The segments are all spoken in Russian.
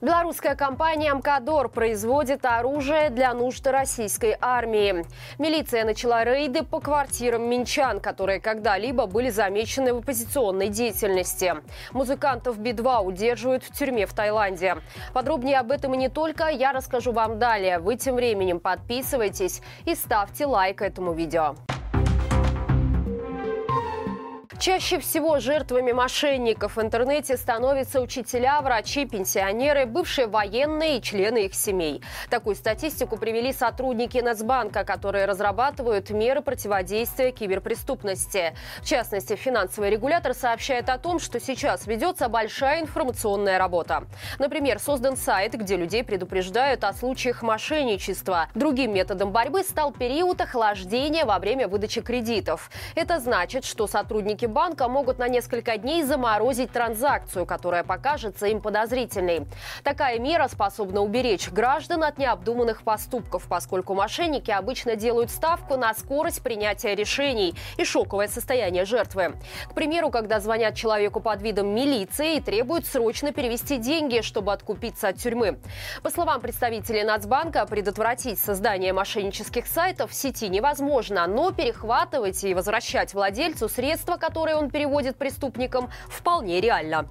Белорусская компания «Амкадор» производит оружие для нужд российской армии. Милиция начала рейды по квартирам минчан, которые когда-либо были замечены в оппозиционной деятельности. Музыкантов Би-2 удерживают в тюрьме в Таиланде. Подробнее об этом и не только я расскажу вам далее. Вы тем временем подписывайтесь и ставьте лайк этому видео. Чаще всего жертвами мошенников в интернете становятся учителя, врачи, пенсионеры, бывшие военные и члены их семей. Такую статистику привели сотрудники Нацбанка, которые разрабатывают меры противодействия киберпреступности. В частности, финансовый регулятор сообщает о том, что сейчас ведется большая информационная работа. Например, создан сайт, где людей предупреждают о случаях мошенничества. Другим методом борьбы стал период охлаждения во время выдачи кредитов. Это значит, что сотрудники банка могут на несколько дней заморозить транзакцию, которая покажется им подозрительной. Такая мера способна уберечь граждан от необдуманных поступков, поскольку мошенники обычно делают ставку на скорость принятия решений и шоковое состояние жертвы. К примеру, когда звонят человеку под видом милиции и требуют срочно перевести деньги, чтобы откупиться от тюрьмы. По словам представителей Нацбанка, предотвратить создание мошеннических сайтов в сети невозможно, но перехватывать и возвращать владельцу средства, которые которые он переводит преступникам, вполне реально.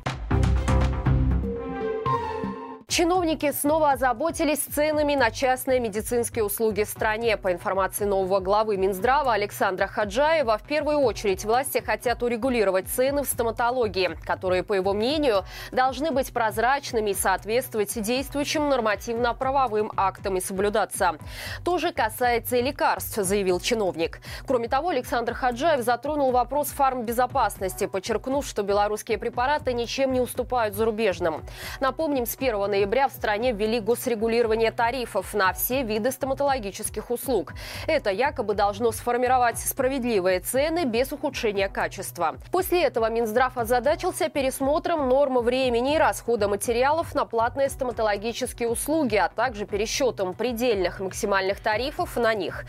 Чиновники снова озаботились ценами на частные медицинские услуги в стране. По информации нового главы Минздрава Александра Хаджаева, в первую очередь власти хотят урегулировать цены в стоматологии, которые, по его мнению, должны быть прозрачными и соответствовать действующим нормативно-правовым актам и соблюдаться. То же касается и лекарств, заявил чиновник. Кроме того, Александр Хаджаев затронул вопрос фармбезопасности, подчеркнув, что белорусские препараты ничем не уступают зарубежным. Напомним, с 1 ноября ноября в стране ввели госрегулирование тарифов на все виды стоматологических услуг. Это якобы должно сформировать справедливые цены без ухудшения качества. После этого Минздрав озадачился пересмотром норм времени и расхода материалов на платные стоматологические услуги, а также пересчетом предельных максимальных тарифов на них.